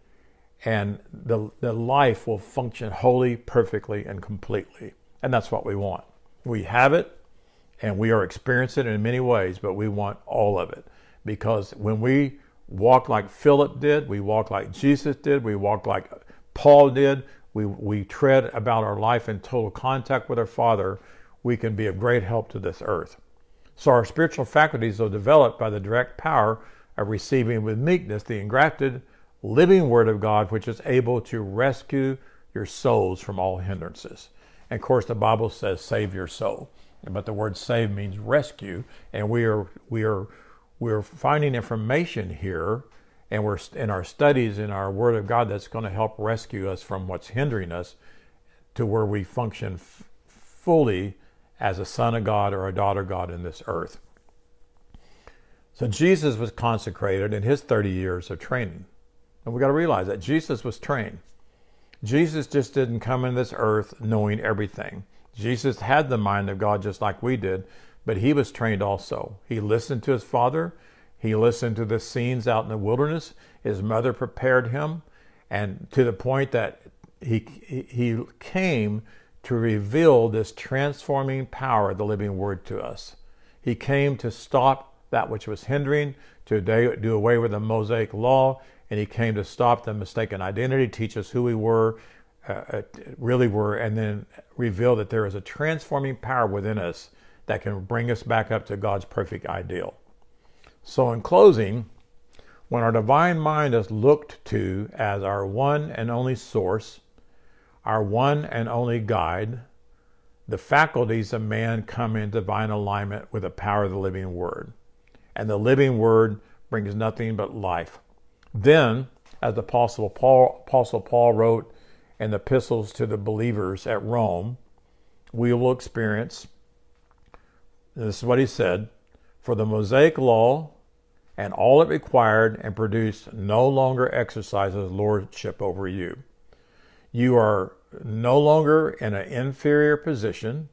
and the, the life will function wholly, perfectly, and completely. And that's what we want. We have it, and we are experiencing it in many ways, but we want all of it. Because when we walk like Philip did, we walk like Jesus did, we walk like Paul did, we, we tread about our life in total contact with our Father, we can be of great help to this earth. So our spiritual faculties are developed by the direct power of receiving with meekness the engrafted, living Word of God, which is able to rescue your souls from all hindrances. And of course, the Bible says, "Save your soul," but the word "save" means rescue, and we are we are we're finding information here and we're in our studies in our Word of God that's going to help rescue us from what's hindering us to where we function f- fully as a son of God or a daughter of God in this earth. So Jesus was consecrated in his 30 years of training. And we've got to realize that Jesus was trained. Jesus just didn't come in this earth knowing everything. Jesus had the mind of God just like we did, but he was trained also. He listened to his father. He listened to the scenes out in the wilderness. His mother prepared him, and to the point that he he came to reveal this transforming power of the living word to us. He came to stop that which was hindering, to do away with the Mosaic law, and he came to stop the mistaken identity, teach us who we were, uh, uh, really were, and then reveal that there is a transforming power within us that can bring us back up to God's perfect ideal. So, in closing, when our divine mind is looked to as our one and only source, our one and only guide, the faculties of man come in divine alignment with the power of the living word. And the living word brings nothing but life. Then, as the Apostle Paul, Apostle Paul wrote in the epistles to the believers at Rome, we will experience this is what he said For the Mosaic law and all it required and produced no longer exercises lordship over you. You are no longer in an inferior position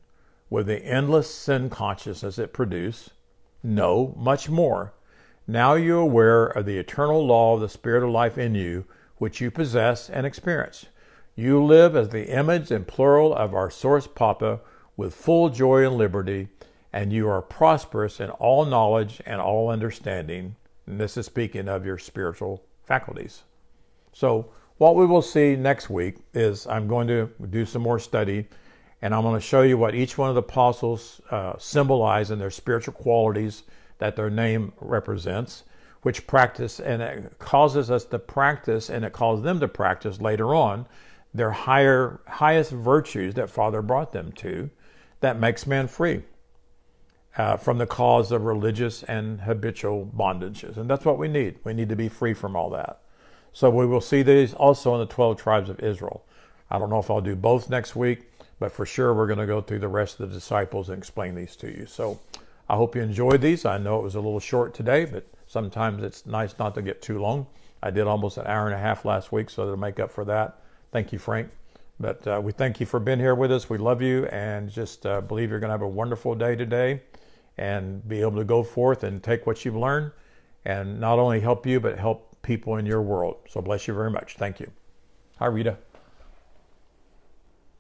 with the endless sin consciousness it produced. No, much more. Now you're aware of the eternal law of the Spirit of life in you, which you possess and experience. You live as the image and plural of our source Papa with full joy and liberty, and you are prosperous in all knowledge and all understanding. And this is speaking of your spiritual faculties. So, what we will see next week is I'm going to do some more study and I'm going to show you what each one of the apostles uh, symbolize in their spiritual qualities that their name represents, which practice and it causes us to practice and it calls them to practice later on their higher highest virtues that Father brought them to that makes man free. Uh, from the cause of religious and habitual bondages. And that's what we need. We need to be free from all that. So we will see these also in the 12 tribes of Israel. I don't know if I'll do both next week, but for sure we're going to go through the rest of the disciples and explain these to you. So I hope you enjoyed these. I know it was a little short today, but sometimes it's nice not to get too long. I did almost an hour and a half last week, so to make up for that, thank you, Frank. But uh, we thank you for being here with us. We love you and just uh, believe you're going to have a wonderful day today and be able to go forth and take what you've learned and not only help you, but help people in your world. So bless you very much. Thank you. Hi, Rita.